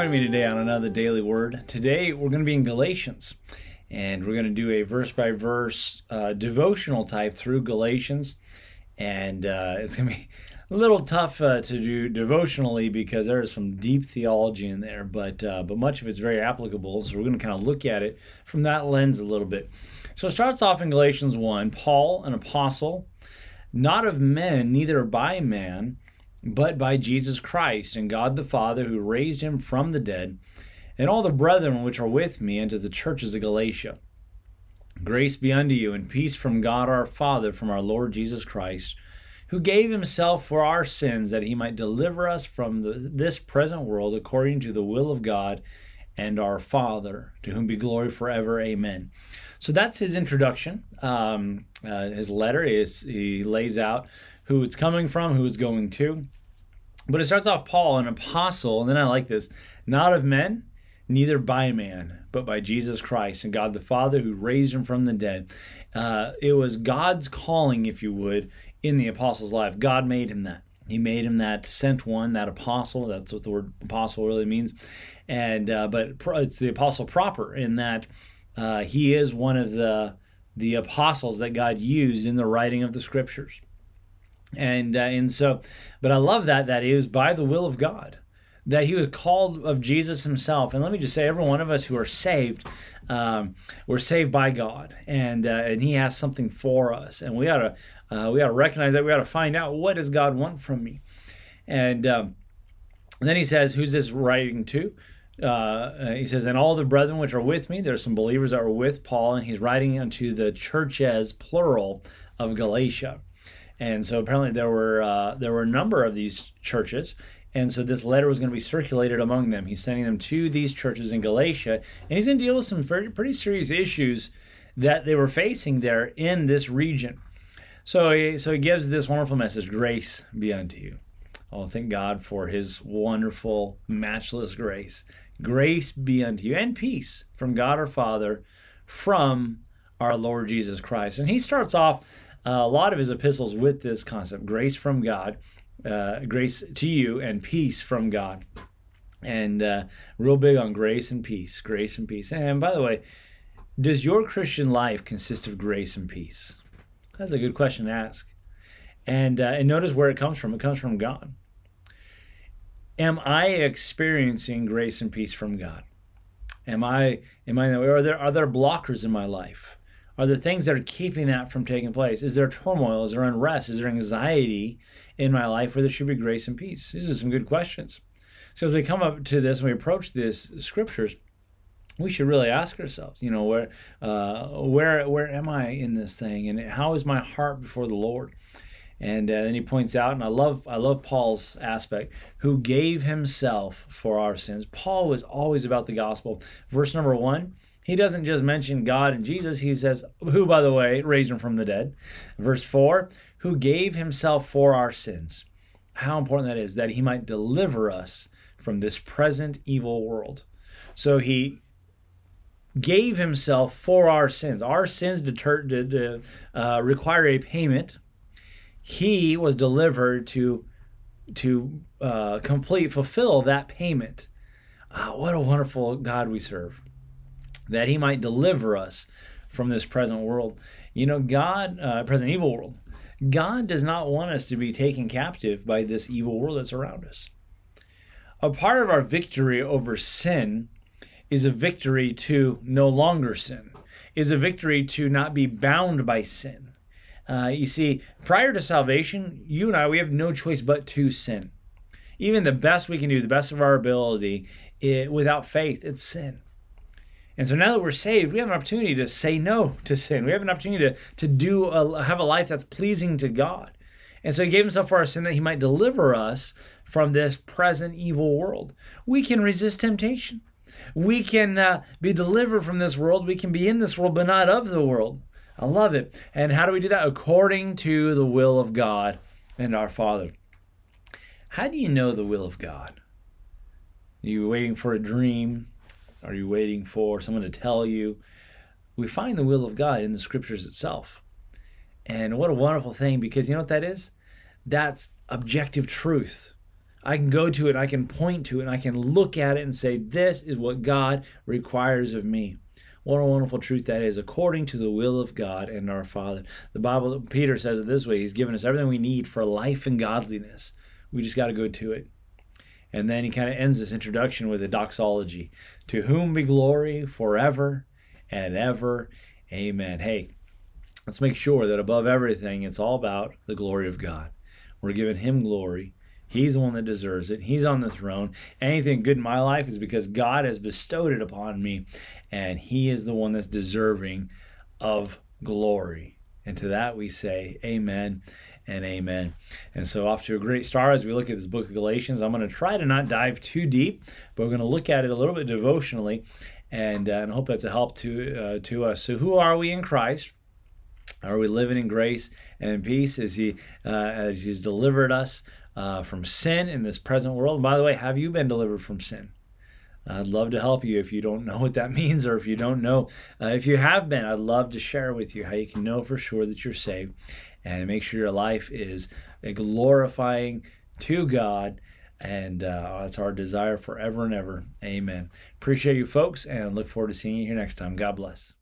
joining me today on another daily word. Today we're going to be in Galatians, and we're going to do a verse by verse devotional type through Galatians. And uh, it's going to be a little tough uh, to do devotionally because there is some deep theology in there, but uh, but much of it's very applicable. So we're going to kind of look at it from that lens a little bit. So it starts off in Galatians 1 Paul, an apostle, not of men, neither by man but by Jesus Christ and God the Father who raised him from the dead, and all the brethren which are with me unto the churches of Galatia. Grace be unto you, and peace from God our Father, from our Lord Jesus Christ, who gave himself for our sins that he might deliver us from the, this present world according to the will of God and our Father, to whom be glory forever. Amen. So that's his introduction. Um, uh, his letter is he lays out who it's coming from, who it's going to. But it starts off Paul, an apostle, and then I like this not of men, neither by man, but by Jesus Christ and God the Father who raised him from the dead. Uh, it was God's calling, if you would, in the apostle's life. God made him that. He made him that sent one, that apostle. That's what the word apostle really means. And uh, but it's the apostle proper in that uh, he is one of the the apostles that God used in the writing of the scriptures and uh, and so but i love that that was by the will of god that he was called of jesus himself. And let me just say every one of us who are saved um, we're saved by god. And uh, and he has something for us. And we ought to uh, we ought to recognize that. We ought to find out what does god want from me? And um, then he says who's this writing to? Uh, he says, and all the brethren which are with me, there's some believers that were with Paul, and he's writing unto the churches, plural, of Galatia. And so apparently there were uh, there were a number of these churches, and so this letter was going to be circulated among them. He's sending them to these churches in Galatia, and he's going to deal with some very, pretty serious issues that they were facing there in this region. So he, so he gives this wonderful message: "Grace be unto you." Oh, thank God for His wonderful, matchless grace. Grace be unto you, and peace from God our Father, from our Lord Jesus Christ. And he starts off a lot of his epistles with this concept grace from God, uh, grace to you, and peace from God. And uh, real big on grace and peace, grace and peace. And by the way, does your Christian life consist of grace and peace? That's a good question to ask. And, uh, and notice where it comes from. It comes from God. Am I experiencing grace and peace from God? Am I am I are there are there blockers in my life? Are there things that are keeping that from taking place? Is there turmoil? Is there unrest? Is there anxiety in my life where there should be grace and peace? These are some good questions. So as we come up to this and we approach this scriptures, we should really ask ourselves, you know, where, uh, where, where am I in this thing, and how is my heart before the Lord? And uh, then he points out, and I love, I love Paul's aspect, who gave himself for our sins. Paul was always about the gospel. Verse number one, he doesn't just mention God and Jesus, he says, who, by the way, raised him from the dead. Verse 4 who gave himself for our sins. How important that is, that he might deliver us from this present evil world. So he gave himself for our sins. Our sins deter, de, uh, require a payment. He was delivered to to uh, complete, fulfill that payment. Uh, what a wonderful God we serve that he might deliver us from this present world. You know, God, uh, present evil world, God does not want us to be taken captive by this evil world that's around us. A part of our victory over sin is a victory to no longer sin, is a victory to not be bound by sin. Uh, you see, prior to salvation, you and I, we have no choice but to sin. Even the best we can do, the best of our ability, it, without faith, it's sin. And so now that we're saved, we have an opportunity to say no to sin. We have an opportunity to, to do a, have a life that's pleasing to God. And so he gave himself for our sin that he might deliver us from this present evil world. We can resist temptation. We can uh, be delivered from this world. We can be in this world, but not of the world. I love it. And how do we do that? According to the will of God and our Father. How do you know the will of God? Are you waiting for a dream? Are you waiting for someone to tell you? We find the will of God in the scriptures itself. And what a wonderful thing because you know what that is? That's objective truth. I can go to it, I can point to it, and I can look at it and say, This is what God requires of me. What a wonderful truth that is, according to the will of God and our Father. The Bible, Peter says it this way He's given us everything we need for life and godliness. We just got to go to it. And then he kind of ends this introduction with a doxology To whom be glory forever and ever. Amen. Hey, let's make sure that above everything, it's all about the glory of God. We're giving him glory. He's the one that deserves it. He's on the throne. Anything good in my life is because God has bestowed it upon me, and He is the one that's deserving of glory. And to that we say, Amen and amen. And so, off to a great start as we look at this book of Galatians. I'm going to try to not dive too deep, but we're going to look at it a little bit devotionally, and, uh, and hope that's a help to uh, to us. So, who are we in Christ? Are we living in grace and peace as He uh, as He's delivered us uh, from sin in this present world? And by the way, have you been delivered from sin? I'd love to help you if you don't know what that means, or if you don't know. Uh, if you have been, I'd love to share with you how you can know for sure that you're saved and make sure your life is glorifying to God. And uh, that's our desire forever and ever. Amen. Appreciate you, folks, and look forward to seeing you here next time. God bless.